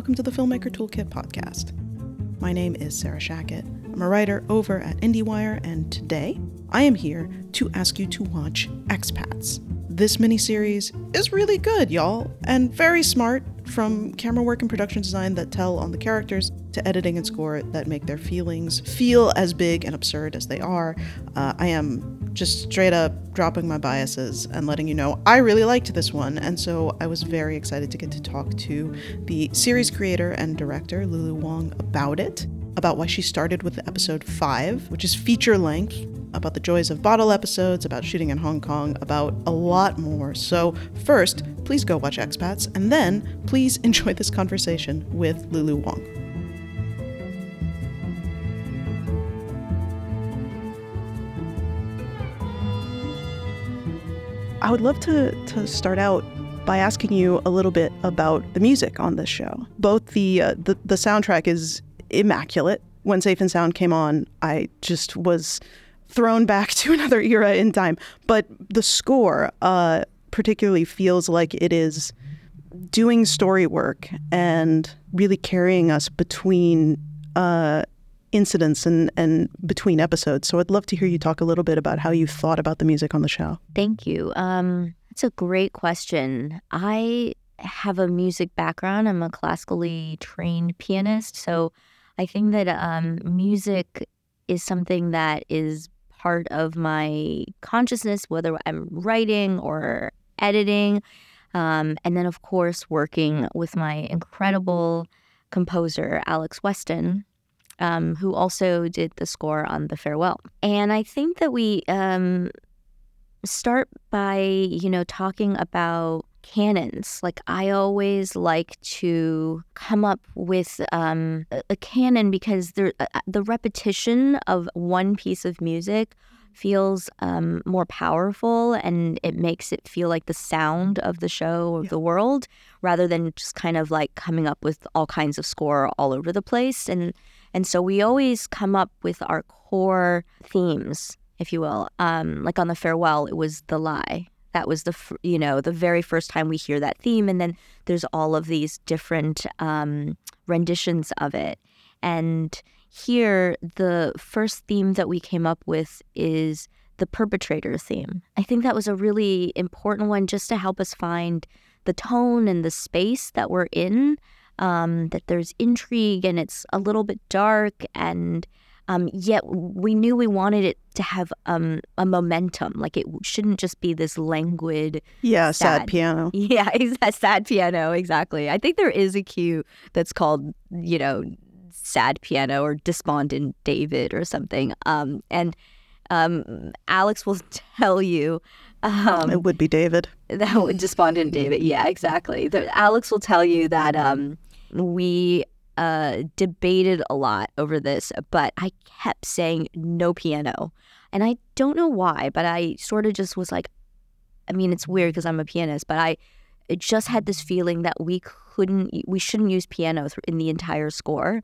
welcome to the Filmmaker Toolkit podcast. My name is Sarah Shackett. I'm a writer over at IndieWire, and today I am here to ask you to watch Expats. This miniseries is really good, y'all, and very smart from camera work and production design that tell on the characters to editing and score that make their feelings feel as big and absurd as they are. Uh, I am just straight up dropping my biases and letting you know I really liked this one, and so I was very excited to get to talk to the series creator and director, Lulu Wang, about it, about why she started with episode 5, which is feature length, about the joys of bottle episodes, about shooting in Hong Kong, about a lot more. So, first, please go watch Expats, and then please enjoy this conversation with Lulu Wang. I would love to to start out by asking you a little bit about the music on this show. Both the uh, the, the soundtrack is immaculate. When Safe and Sound came on, I just was thrown back to another era in time. But the score, uh, particularly, feels like it is doing story work and really carrying us between uh, incidents and, and between episodes. So I'd love to hear you talk a little bit about how you thought about the music on the show. Thank you. Um, that's a great question. I have a music background. I'm a classically trained pianist. So I think that um, music is something that is part of my consciousness, whether I'm writing or editing. Um, and then, of course, working with my incredible composer, Alex Weston, um, who also did the score on The Farewell. And I think that we um, start by, you know, talking about canons. Like I always like to come up with um, a canon because there, uh, uh, the repetition of one piece of music feels um, more powerful and it makes it feel like the sound of the show or yeah. the world rather than just kind of like coming up with all kinds of score all over the place and and so we always come up with our core themes, if you will. Um, like on the farewell, it was the lie. That was the you know the very first time we hear that theme, and then there's all of these different um, renditions of it. And here, the first theme that we came up with is the perpetrator theme. I think that was a really important one just to help us find the tone and the space that we're in um, that there's intrigue and it's a little bit dark and um, yet we knew we wanted it to have um, a momentum. Like it shouldn't just be this languid, yeah, sad, sad piano. Yeah, sad piano. Exactly. I think there is a cue that's called, you know, sad piano or despondent David or something. Um, and um, Alex will tell you. Um, it would be David. That would despondent David. Yeah, exactly. The, Alex will tell you that um, we uh, debated a lot over this, but I kept saying no piano. And I don't know why, but I sort of just was like, I mean, it's weird because I'm a pianist, but I just had this feeling that we couldn't, we shouldn't use piano in the entire score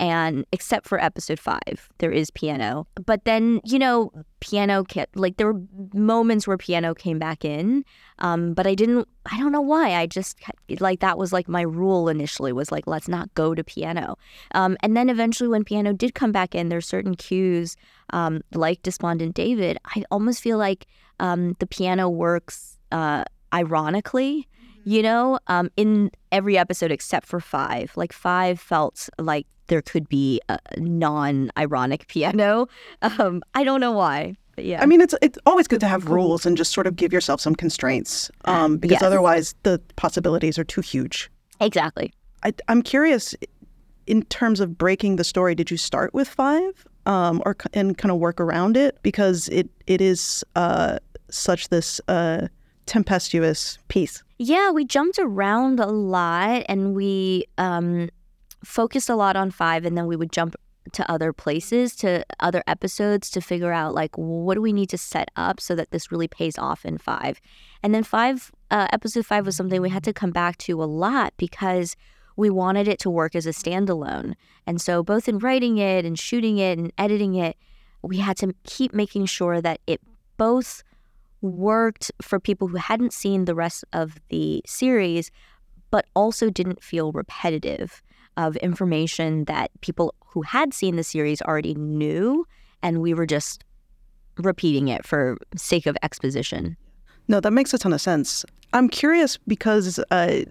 and except for episode five there is piano. But then you know piano kept like there were moments where piano came back in um, but i didn't i don't know why. I just like that was like my rule initially was like let's not go to piano. Um, and then eventually when piano did come back in there's certain cues um, like despondent david i almost feel like um, the piano works uh, ironically you know, um, in every episode except for five. Like five felt like there could be a non-ironic piano. Um, I don't know why. But yeah. I mean, it's it's always good to have rules and just sort of give yourself some constraints, um, because yes. otherwise the possibilities are too huge. Exactly. I, I'm curious, in terms of breaking the story, did you start with five, um, or and kind of work around it because it it is uh, such this uh, tempestuous piece. Yeah, we jumped around a lot and we um, focused a lot on five, and then we would jump to other places, to other episodes to figure out like what do we need to set up so that this really pays off in five. And then five, uh, episode five was something we had to come back to a lot because we wanted it to work as a standalone. And so, both in writing it and shooting it and editing it, we had to keep making sure that it both worked for people who hadn't seen the rest of the series, but also didn't feel repetitive of information that people who had seen the series already knew, and we were just repeating it for sake of exposition. No, that makes a ton of sense. I'm curious because, uh,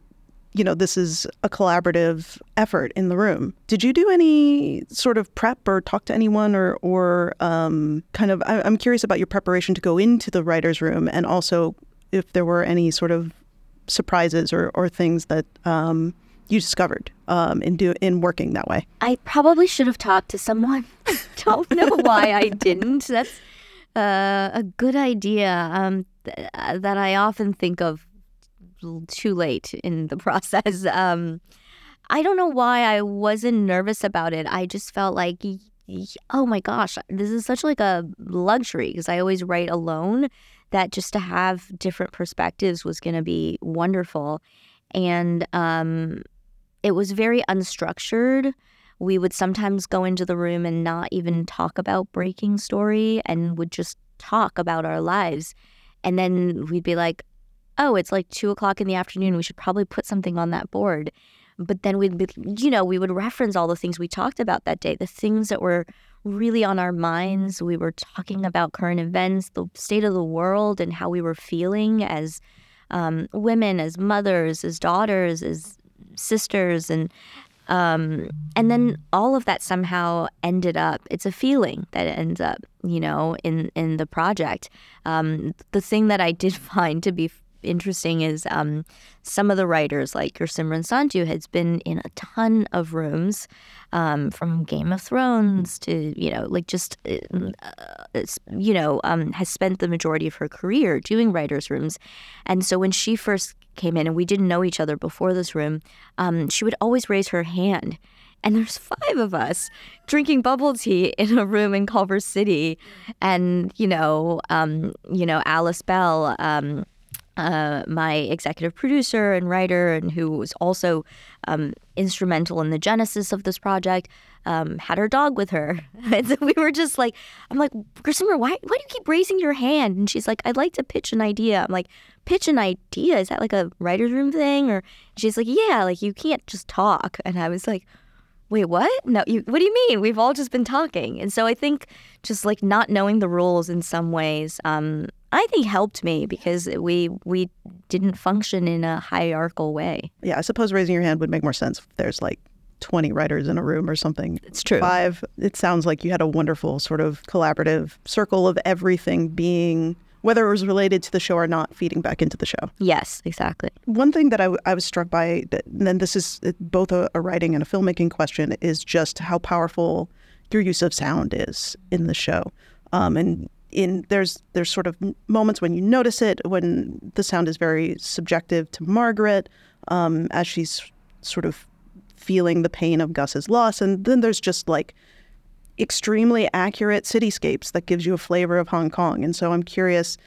you know, this is a collaborative effort in the room. Did you do any sort of prep or talk to anyone or, or um, kind of? I'm curious about your preparation to go into the writer's room and also if there were any sort of surprises or, or things that um, you discovered um, in do in working that way. I probably should have talked to someone. Don't know why I didn't. That's uh, a good idea um, th- that I often think of too late in the process. Um, I don't know why I wasn't nervous about it. I just felt like, oh my gosh, this is such like a luxury because I always write alone. That just to have different perspectives was going to be wonderful, and um, it was very unstructured. We would sometimes go into the room and not even talk about breaking story and would just talk about our lives. And then we'd be like, oh, it's like two o'clock in the afternoon. We should probably put something on that board. But then we'd be, you know, we would reference all the things we talked about that day, the things that were really on our minds. We were talking about current events, the state of the world, and how we were feeling as um, women, as mothers, as daughters, as sisters and um, and then all of that somehow ended up it's a feeling that ends up you know in in the project. Um, the thing that i did find to be interesting is um, some of the writers, like Gursimran Sandhu, has been in a ton of rooms, um, from Game of Thrones to you know, like just uh, you know, um, has spent the majority of her career doing writers' rooms, and so when she first came in and we didn't know each other before this room, um, she would always raise her hand. And there's five of us drinking bubble tea in a room in Culver City, and you know, um, you know, Alice Bell, um, uh, my executive producer and writer, and who was also um, instrumental in the genesis of this project, um, had her dog with her. and so we were just like, I'm like, Gursimran, why, why do you keep raising your hand? And she's like, I'd like to pitch an idea. I'm like, pitch an idea? Is that like a writer's room thing? Or she's like, yeah, like you can't just talk. And I was like, wait, what? No, you, what do you mean? We've all just been talking. And so I think just like not knowing the rules in some ways, um, I think helped me because we we didn't function in a hierarchical way. Yeah, I suppose raising your hand would make more sense if there's like 20 writers in a room or something. It's true. Five, it sounds like you had a wonderful sort of collaborative circle of everything being whether it was related to the show or not, feeding back into the show. Yes, exactly. One thing that I, I was struck by, and then this is both a, a writing and a filmmaking question, is just how powerful your use of sound is in the show. Um, and in there's there's sort of moments when you notice it when the sound is very subjective to Margaret um, as she's sort of feeling the pain of Gus's loss, and then there's just like extremely accurate cityscapes that gives you a flavor of Hong Kong. And so I'm curious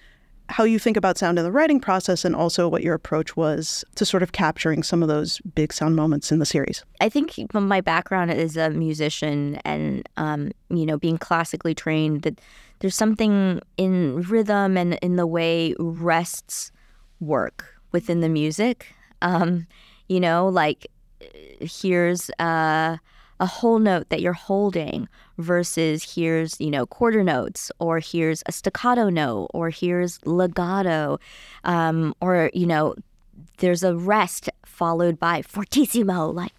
how you think about sound in the writing process and also what your approach was to sort of capturing some of those big sound moments in the series. I think my background as a musician and, um, you know, being classically trained, that there's something in rhythm and in the way rests work within the music. Um, you know, like here's. Uh, a whole note that you're holding versus here's, you know, quarter notes or here's a staccato note or here's legato um, or, you know, there's a rest followed by fortissimo, like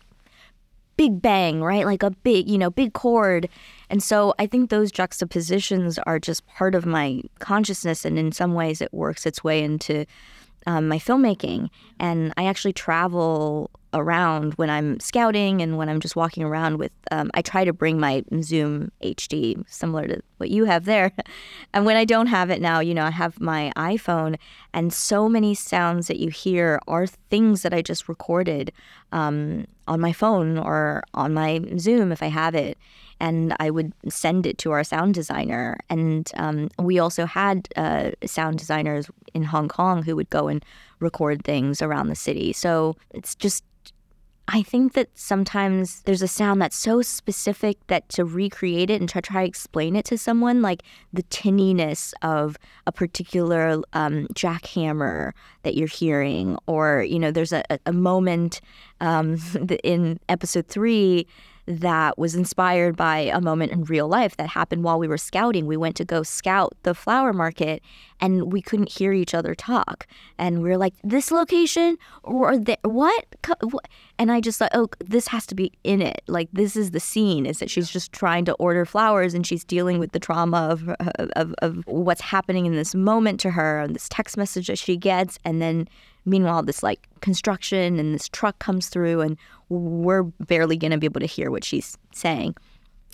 big bang, right? Like a big, you know, big chord. And so I think those juxtapositions are just part of my consciousness. And in some ways, it works its way into um, my filmmaking. And I actually travel around when I'm scouting and when I'm just walking around with, um, I try to bring my Zoom HD, similar to what you have there. and when I don't have it now, you know, I have my iPhone, and so many sounds that you hear are things that I just recorded um, on my phone or on my Zoom if I have it and I would send it to our sound designer. And um, we also had uh, sound designers in Hong Kong who would go and record things around the city. So it's just I think that sometimes there's a sound that's so specific that to recreate it and try try to explain it to someone, like the tinniness of a particular um, jackhammer that you're hearing, or you know, there's a, a moment um, in episode three that was inspired by a moment in real life that happened while we were scouting. We went to go scout the flower market and we couldn't hear each other talk. And we were like, this location or the, what? And I just thought, oh, this has to be in it. Like, this is the scene is that she's just trying to order flowers and she's dealing with the trauma of, of, of what's happening in this moment to her and this text message that she gets. And then Meanwhile, this like construction and this truck comes through, and we're barely going to be able to hear what she's saying.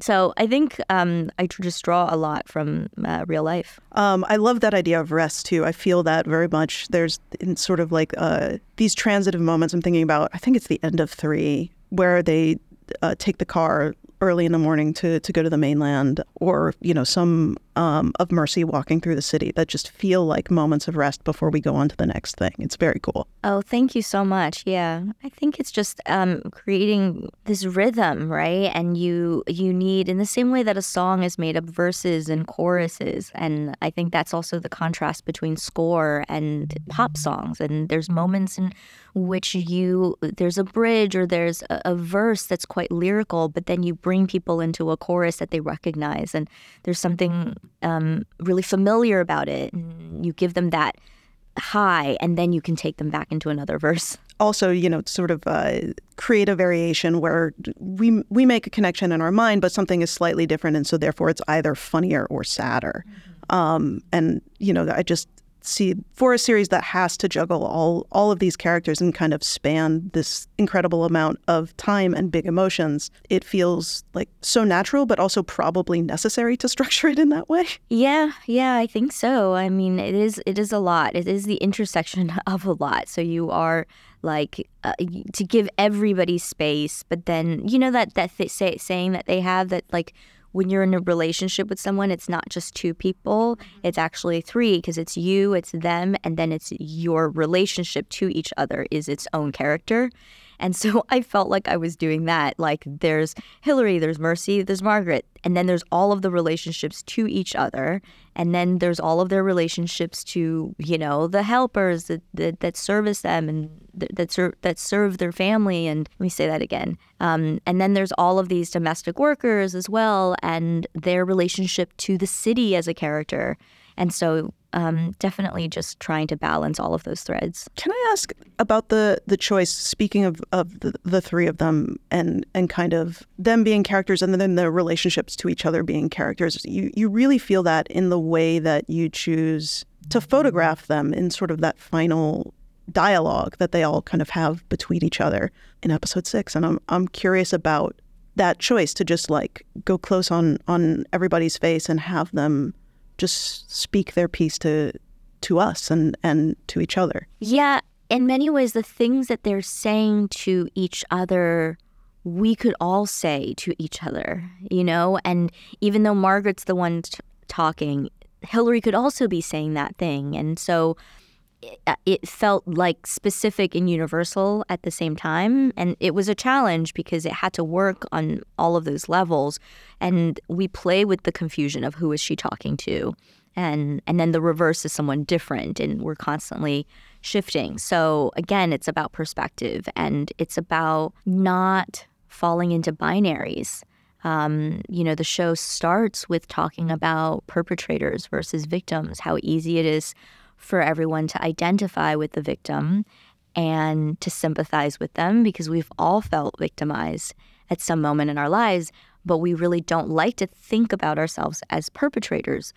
So I think um, I just draw a lot from uh, real life. Um, I love that idea of rest too. I feel that very much. There's sort of like uh, these transitive moments. I'm thinking about. I think it's the end of three where they uh, take the car early in the morning to, to go to the mainland or, you know, some um, of Mercy walking through the city that just feel like moments of rest before we go on to the next thing. It's very cool. Oh, thank you so much. Yeah. I think it's just um, creating this rhythm, right? And you you need in the same way that a song is made of verses and choruses. And I think that's also the contrast between score and pop songs. And there's moments in which you there's a bridge or there's a, a verse that's quite lyrical, but then you bring people into a chorus that they recognize, and there's something um, really familiar about it. And you give them that high, and then you can take them back into another verse. Also, you know, sort of uh, create a variation where we we make a connection in our mind, but something is slightly different, and so therefore it's either funnier or sadder. Mm-hmm. Um, and you know, I just see for a series that has to juggle all all of these characters and kind of span this incredible amount of time and big emotions it feels like so natural but also probably necessary to structure it in that way. Yeah yeah i think so. I mean it is it is a lot. It is the intersection of a lot. So you are like uh, to give everybody space but then you know that that th- say, saying that they have that like when you're in a relationship with someone, it's not just two people, mm-hmm. it's actually three because it's you, it's them, and then it's your relationship to each other is its own character. And so I felt like I was doing that. Like there's Hillary, there's Mercy, there's Margaret, and then there's all of the relationships to each other, and then there's all of their relationships to you know the helpers that that, that service them and that serve that serve their family. And let me say that again. Um, and then there's all of these domestic workers as well, and their relationship to the city as a character. And so um, definitely just trying to balance all of those threads. Can I ask about the the choice? Speaking of, of the, the three of them and and kind of them being characters and then their relationships to each other being characters, you you really feel that in the way that you choose to photograph them in sort of that final dialogue that they all kind of have between each other in episode six. And I'm I'm curious about that choice to just like go close on on everybody's face and have them just speak their piece to to us and and to each other. Yeah, in many ways the things that they're saying to each other we could all say to each other, you know? And even though Margaret's the one t- talking, Hillary could also be saying that thing. And so it felt like specific and universal at the same time. And it was a challenge because it had to work on all of those levels. And we play with the confusion of who is she talking to? And, and then the reverse is someone different. And we're constantly shifting. So again, it's about perspective and it's about not falling into binaries. Um, you know, the show starts with talking about perpetrators versus victims, how easy it is for everyone to identify with the victim and to sympathize with them because we've all felt victimized at some moment in our lives, but we really don't like to think about ourselves as perpetrators.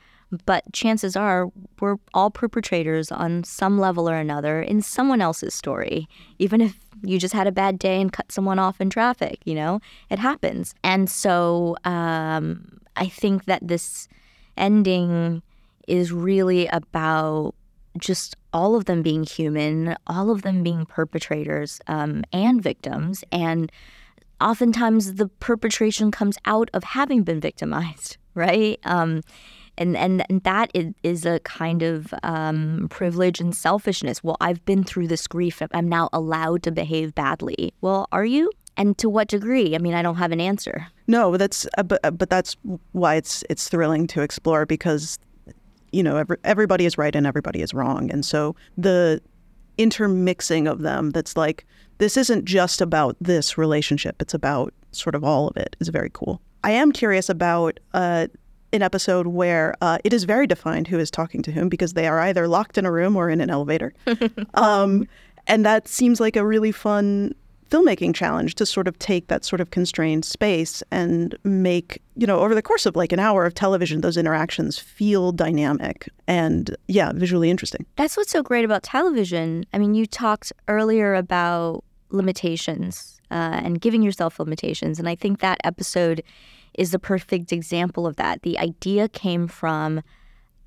But chances are we're all perpetrators on some level or another in someone else's story. Even if you just had a bad day and cut someone off in traffic, you know, it happens. And so um, I think that this ending is really about just all of them being human, all of them being perpetrators um, and victims. And oftentimes the perpetration comes out of having been victimized, right? Um, and and, that is, is a kind of um, privilege and selfishness. Well i've been through this grief. I'm now allowed to behave badly. Well are you? And to what degree? I mean i don't have an answer. No that's uh, but, uh, but that's why it's it's thrilling to explore because you know every, everybody is right and everybody is wrong. And so the intermixing of them that's like this isn't just about this relationship it's about sort of all of it is very cool. I am curious about uh, an episode where uh, it is very defined who is talking to whom because they are either locked in a room or in an elevator. Um, and that seems like a really fun filmmaking challenge to sort of take that sort of constrained space and make, you know, over the course of like an hour of television, those interactions feel dynamic and, yeah, visually interesting. That's what's so great about television. I mean, you talked earlier about limitations uh, and giving yourself limitations. And I think that episode is the perfect example of that. The idea came from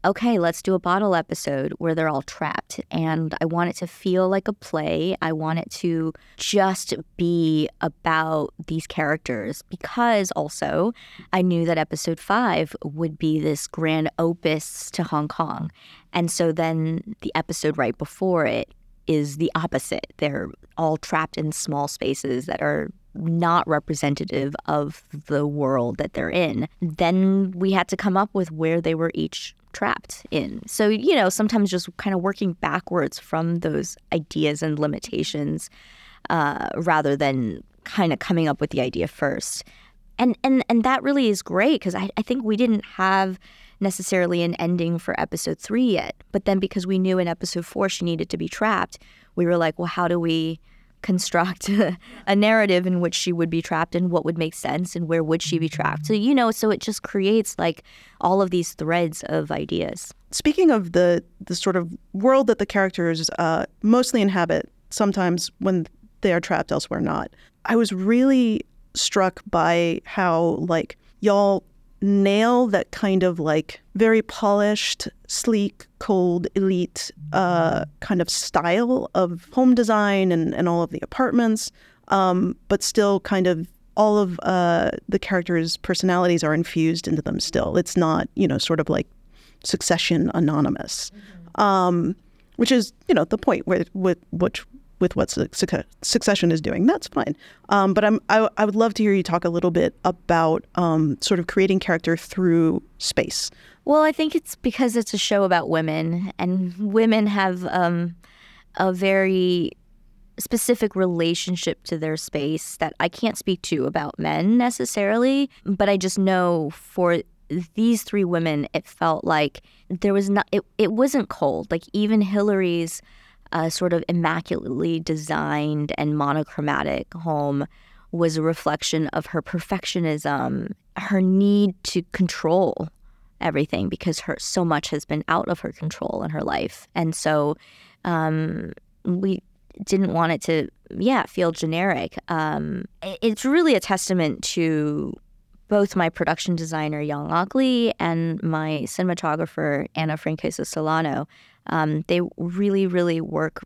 okay, let's do a bottle episode where they're all trapped. And I want it to feel like a play. I want it to just be about these characters because also I knew that episode five would be this grand opus to Hong Kong. And so then the episode right before it is the opposite. They're all trapped in small spaces that are not representative of the world that they're in. Then we had to come up with where they were each trapped in. So, you know, sometimes just kind of working backwards from those ideas and limitations uh, rather than kind of coming up with the idea first. And and and that really is great because I, I think we didn't have necessarily an ending for episode three yet. But then because we knew in episode four she needed to be trapped, we were like, well, how do we construct a narrative in which she would be trapped and what would make sense and where would she be trapped. So, you know, so it just creates like all of these threads of ideas. Speaking of the the sort of world that the characters uh, mostly inhabit, sometimes when they are trapped elsewhere not, I was really struck by how like y'all nail that kind of like very polished, sleek, cold, elite uh, kind of style of home design and, and all of the apartments, um, but still kind of all of uh, the characters' personalities are infused into them still. It's not, you know, sort of like succession anonymous, mm-hmm. um, which is, you know, the point where, with which with what Succession is doing. That's fine. Um, but I'm, I, I, would love to hear you talk a little bit about um, sort of creating character through space. Well, I think it's because it's a show about women, and women have um, a very specific relationship to their space that I can't speak to about men necessarily, but I just know for these three women, it felt like there was not, it, it wasn't cold. Like even Hillary's a sort of immaculately designed and monochromatic home was a reflection of her perfectionism, her need to control everything because her so much has been out of her control in her life, and so um, we didn't want it to, yeah, feel generic. Um, it's really a testament to both my production designer Young Ok Lee and my cinematographer Anna Franquesa Solano um, they really, really work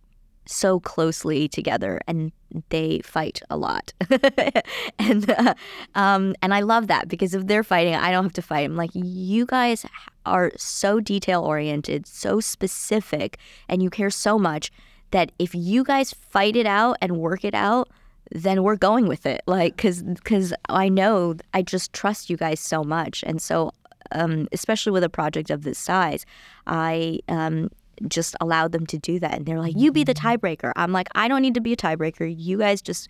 so closely together and they fight a lot. And uh, um, and I love that because if they're fighting I don't have to fight. I'm like you guys are so detail oriented so specific and you care so much that if you guys fight it out and work it out then we're going with it. Like cuz cuz I know I just trust you guys so much. And so um, especially with a project of this size I um, just allowed them to do that. And they're like, you be the tiebreaker. I'm like, I don't need to be a tiebreaker. You guys just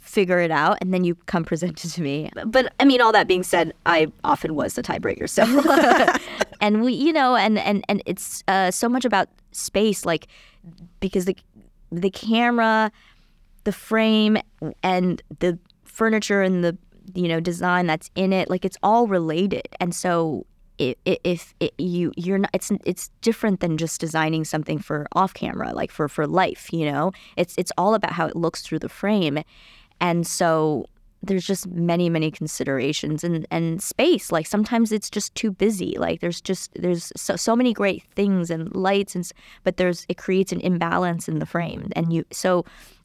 figure it out and then you come present it to me. But I mean, all that being said, I often was the tiebreaker. So, and we, you know, and, and, and it's uh, so much about space, like, because the, the camera, the frame, and the furniture and the, you know, design that's in it, like, it's all related. And so if it, you you're not it's it's different than just designing something for off camera like for for life you know? It's it's all about how it looks through the frame. And so there's just many many considerations and and space. Like sometimes it's just too busy. Like there's just there's so, so many great things and lights and but there's it creates an imbalance in the frame. And you so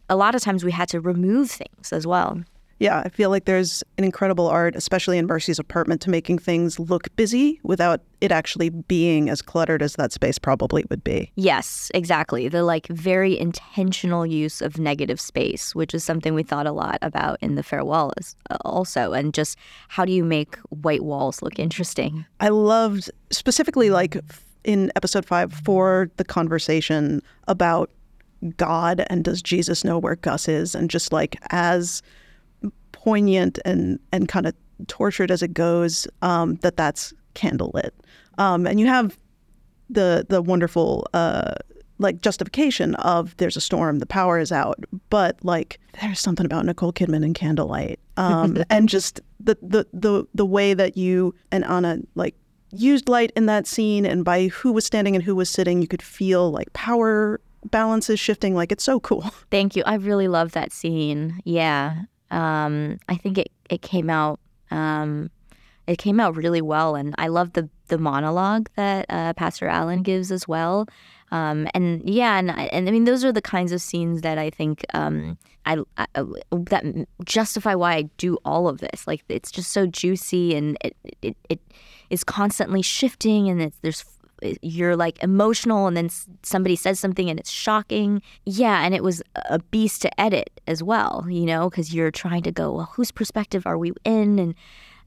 a lot of times we had to remove things as well Yeah, I feel like there's an incredible art, especially in Mercy's apartment, to making things look busy without it actually being as cluttered as that space probably would be. Yes, exactly. The like very intentional use of negative space, which is something we thought a lot about in the farewell uh, also, and just how do you make white walls look interesting? I loved specifically like in episode five for the conversation about God and does Jesus know where Gus is, and just like as poignant and and kind of tortured as it goes um, that that's candlelit. Um, and you have the the wonderful uh, like justification of there's a storm the power is out but like there's something about nicole kidman and candlelight. Um, and just the, the the the way that you and anna like used light in that scene and by who was standing and who was sitting you could feel like power balances shifting. Like it's so cool. Thank you. I really love that scene. Yeah um, I think it, it came out um, it came out really well, and I love the the monologue that uh, Pastor Allen gives as well. Um, and yeah, and and I mean those are the kinds of scenes that I think um, I, I, that justify why I do all of this. Like it's just so juicy, and it it, it is constantly shifting, and there's you're like emotional and then somebody says something and it's shocking. Yeah, and it was a beast to edit as well, you know, because you're trying to go, well, whose perspective are we in? And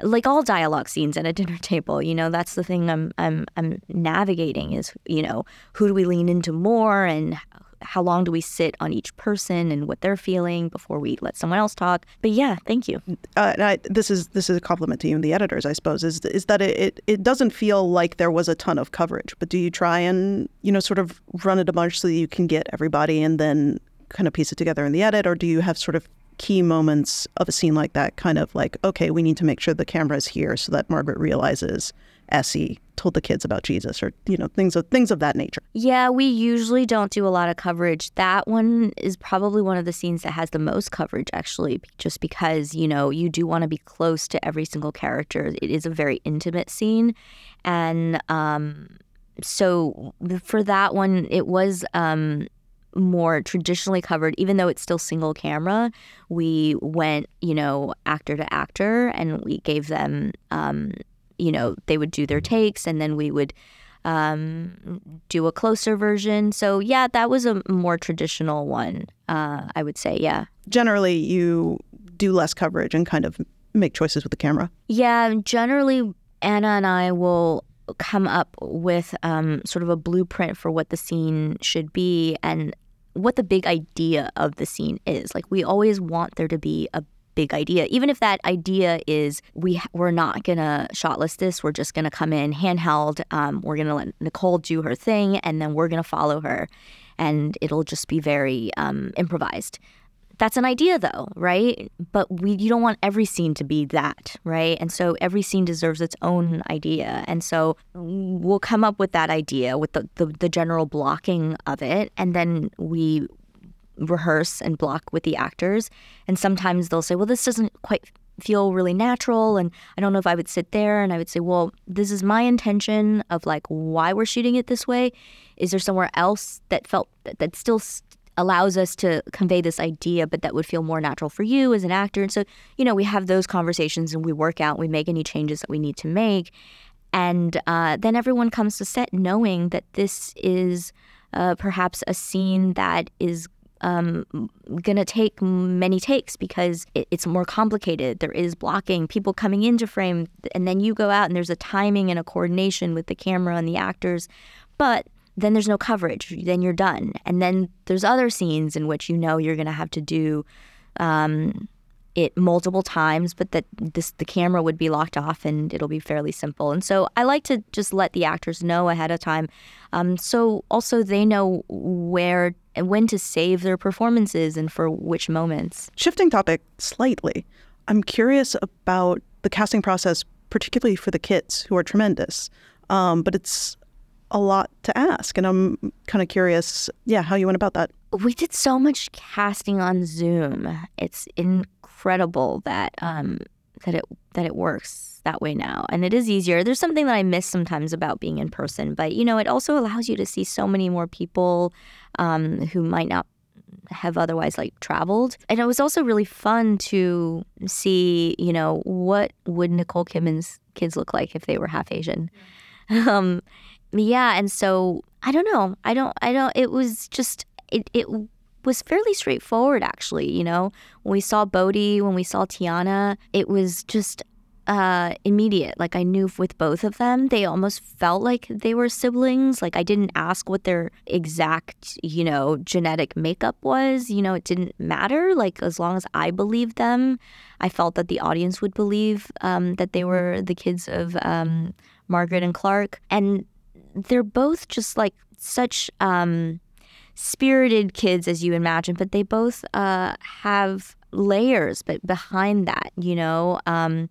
like all dialogue scenes at a dinner table, you know, that's the thing I'm I'm I'm navigating is, you know, who do we lean into more and how long do we sit on each person and what they're feeling before we let someone else talk. But yeah, thank you. Uh, I, this is this is a compliment to you and the editors, I suppose. Is is that it, it, it doesn't feel like there was a ton of coverage, but do you try and you know sort of run it a bunch so that you can get everybody and then kind of piece it together in the edit, or do you have sort of key moments of a scene like that kind of like okay we need to make sure the camera is here so that margaret realizes Essie told the kids about Jesus or you know things of things of that nature. Yeah, we usually don't do a lot of coverage. That one is probably one of the scenes that has the most coverage actually just because, you know, you do want to be close to every single character. It is a very intimate scene and um so for that one it was um more traditionally covered, even though it's still single camera, we went, you know, actor to actor and we gave them um, you know, they would do their takes and then we would um, do a closer version. So, yeah, that was a more traditional one, uh, I would say. Yeah. Generally, you do less coverage and kind of make choices with the camera. Yeah. Generally, Anna and I will come up with um, sort of a blueprint for what the scene should be and what the big idea of the scene is. Like, we always want there to be a big idea. Even if that idea is we we're not gonna shotlist this, we're just gonna come in handheld. Um, we're gonna let Nicole do her thing, and then we're gonna follow her, and it'll just be very um, improvised. That's an idea, though, right? But we you don't want every scene to be that, right? And so every scene deserves its own idea, and so we'll come up with that idea with the, the, the general blocking of it, and then we rehearse and block with the actors. And sometimes they'll say, well, this doesn't quite feel really natural. And I don't know if I would sit there. And I would say, well, this is my intention of like why we're shooting it this way. Is there somewhere else that felt that still allows us to convey this idea, but that would feel more natural for you as an actor? And so, you know, we have those conversations and we work out, we make any changes that we need to make. And uh, then everyone comes to set knowing that this is uh, perhaps a scene that is um, going to take many takes because it, it's more complicated. There is blocking, people coming into frame, and then you go out and there's a timing and a coordination with the camera and the actors. But then there's no coverage. Then you're done. And then there's other scenes in which you know you're going to have to do um, it multiple times, but that this the camera would be locked off and it'll be fairly simple. And so I like to just let the actors know ahead of time, um, so also they know where and when to save their performances and for which moments. Shifting topic slightly, I'm curious about the casting process, particularly for the kids who are tremendous. Um, but it's a lot to ask, and I'm kind of curious, yeah, how you went about that. We did so much casting on Zoom. It's incredible that um, that it that it works that way now, and it is easier. There's something that I miss sometimes about being in person, but you know, it also allows you to see so many more people um, who might not have otherwise like traveled. And it was also really fun to see, you know, what would Nicole Kidman's kids look like if they were half Asian. Um, yeah, and so I don't know. I don't. I don't. It was just it. It was fairly straightforward, actually. You know, when we saw Bodhi, when we saw Tiana, it was just uh, immediate. Like I knew with both of them, they almost felt like they were siblings. Like I didn't ask what their exact, you know, genetic makeup was. You know, it didn't matter. Like as long as I believed them, I felt that the audience would believe um, that they were the kids of um, Margaret and Clark. And they're both just like such um, spirited kids, as you imagine, but they both uh, have layers but behind that you know? Um,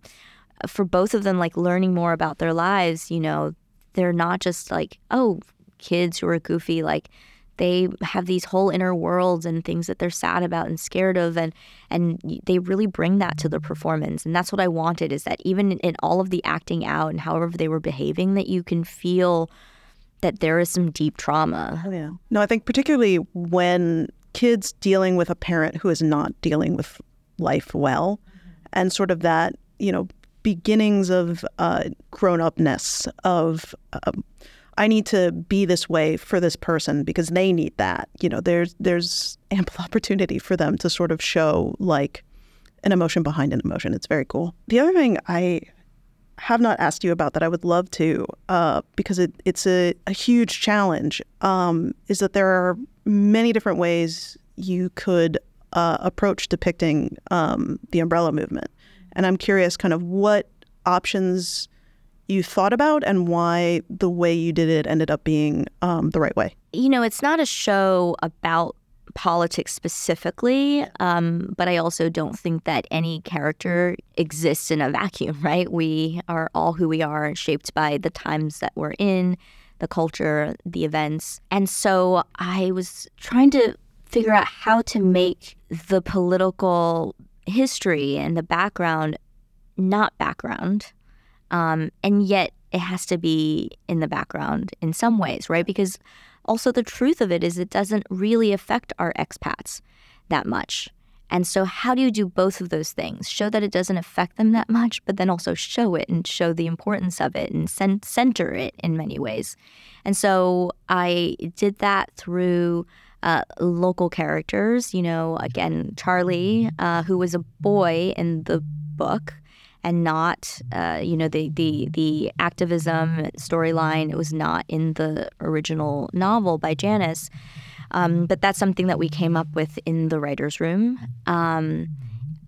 for both of them, like learning more about their lives, you know, they're not just like, oh, kids who are goofy, like they have these whole inner worlds and things that they're sad about and scared of and and they really bring that to the performance. And that's what i wanted is that even in all of the acting out and however they were behaving that you can feel that there is some deep trauma oh, yeah no i think particularly when kids dealing with a parent who is not dealing with life well and sort of that you know beginnings of uh, grown upness of um, I need to be this way for this person because they need that. You know, there's there's ample opportunity for them to sort of show like an emotion behind an emotion. It's very cool. The other thing I have not asked you about that I would love to, uh, because it, it's a, a huge challenge, um, is that there are many different ways you could uh, approach depicting um, the umbrella movement. And I'm curious kind of what options you thought about and why the way you did it ended up being um, the right way. You know, it's not a show about politics specifically, um, but I also don't think that any character exists in a vacuum, right? We are all who we are, shaped by the times that we're in, the culture, the events. And so I was trying to figure out how to make the political history and the background not background. Um, and yet it has to be in the background in some ways, right? Because also the truth of it is it doesn't really affect our expats that much. And so, how do you do both of those things? Show that it doesn't affect them that much, but then also show it and show the importance of it and center it in many ways. And so, I did that through uh, local characters. You know, again, Charlie, uh, who was a boy in the book and not, uh, you know, the the the activism storyline. It was not in the original novel by Janice, um, but that's something that we came up with in the writers' room. Um,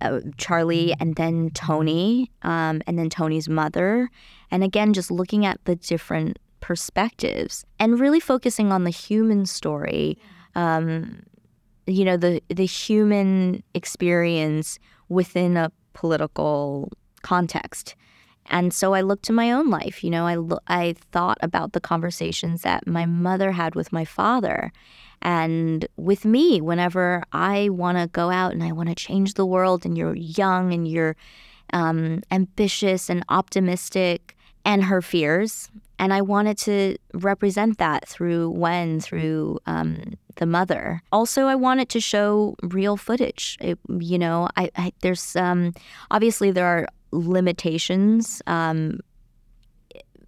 uh, Charlie and then Tony, um, and then Tony's mother, and again, just looking at the different perspectives and really focusing on the human story. Um, you know, the the human experience within a political context. And so I looked to my own life. You know, I, lo- I thought about the conversations that my mother had with my father and with me whenever I want to go out and I want to change the world, and you're young and you're um, ambitious and optimistic, and her fears. And I wanted to represent that through when, through um, the mother. Also, I wanted to show real footage. It, you know, I, I there's um, obviously there are limitations um,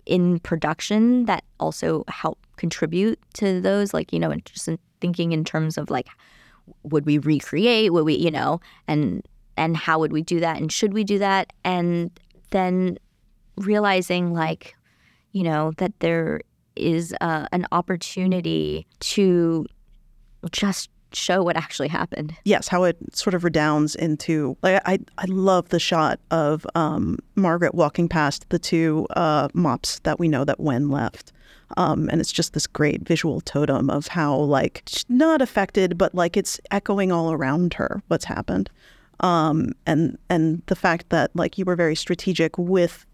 in production that also help contribute to those. Like, you know, just in thinking in terms of like, would we recreate? Would we, you know, and and how would we do that? And should we do that? And then realizing like, you know, that there is uh, an opportunity to just show what actually happened. Yes, how it sort of redounds into like I I love the shot of um, Margaret walking past the two uh, mops that we know that Wen left. Um, and it's just this great visual totem of how like not affected, but like it's echoing all around her what's happened. Um, and and the fact that like you were very strategic with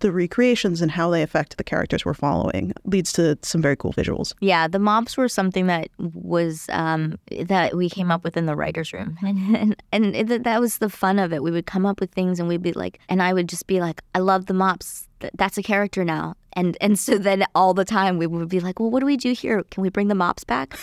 the recreations and how they affect the characters we're following leads to some very cool visuals. Yeah, the mobs were something that was um, that we came up with in the writers' room, and and, it, that was the fun of it. We would come up with things, and we'd be like, and I would just be like, I love the mops. That's a character now, and and so then all the time we would be like, well, what do we do here? Can we bring the mops back?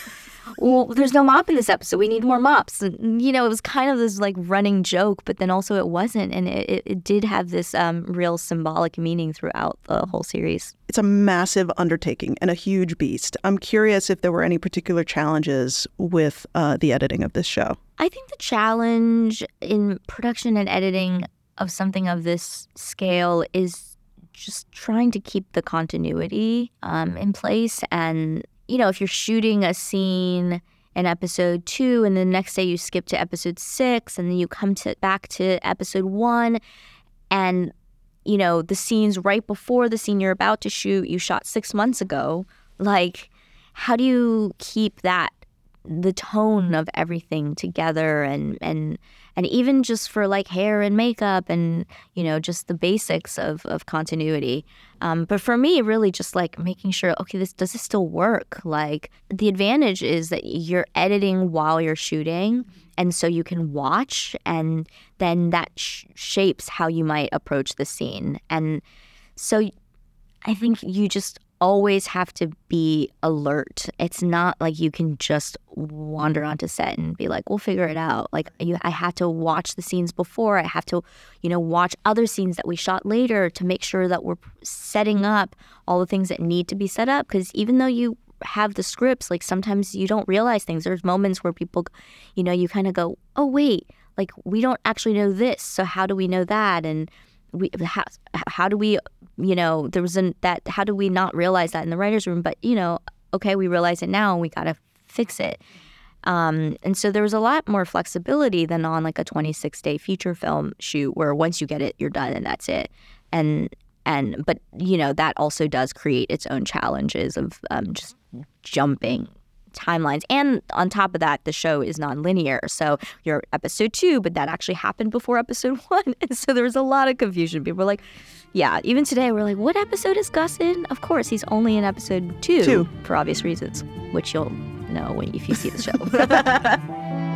well, there's no mop in this episode. We need more mops. And, you know, it was kind of this like running joke, but then also it wasn't, and it, it, it did have this um, real symbolic meaning throughout the whole series. It's a massive undertaking and a huge beast. I'm curious if there were any particular challenges with uh, the editing of this show. I think the challenge in production and editing of something of this scale is just trying to keep the continuity um, in place. And, you know, if you're shooting a scene in episode two and the next day you skip to episode six and then you come to back to episode one and you know the scenes right before the scene you're about to shoot you shot six months ago like how do you keep that the tone of everything together and and and even just for like hair and makeup and you know just the basics of of continuity. Um, but for me really just like making sure okay this does this still work? Like the advantage is that you're editing while you're shooting and so you can watch and then that sh- shapes how you might approach the scene. And so i think you just always have to be alert. It's not like you can just wander onto set and be like, "We'll figure it out." Like you, I have to watch the scenes before. I have to, you know, watch other scenes that we shot later to make sure that we're setting up all the things that need to be set up. Because even though you have the scripts, like sometimes you don't realize things. There's moments where people, you know, you kind of go, "Oh wait, like we don't actually know this, so how do we know that?" and we how, how do we you know there was an that how do we not realize that in the writers room? But you know okay we realize it now and we got to fix it. Um, and so there was a lot more flexibility than on like a 26 day feature film shoot where once you get it you're done and that's it. And and but you know that also does create its own challenges of um, just jumping timelines. And on top of that, the show is non-linear. So you're episode two, but that actually happened before episode one. And so there was a lot of confusion. People were like, yeah, even today we're like, what episode is Gus in? Of course, he's only in episode two, two. for obvious reasons, which you'll know when if you see the show.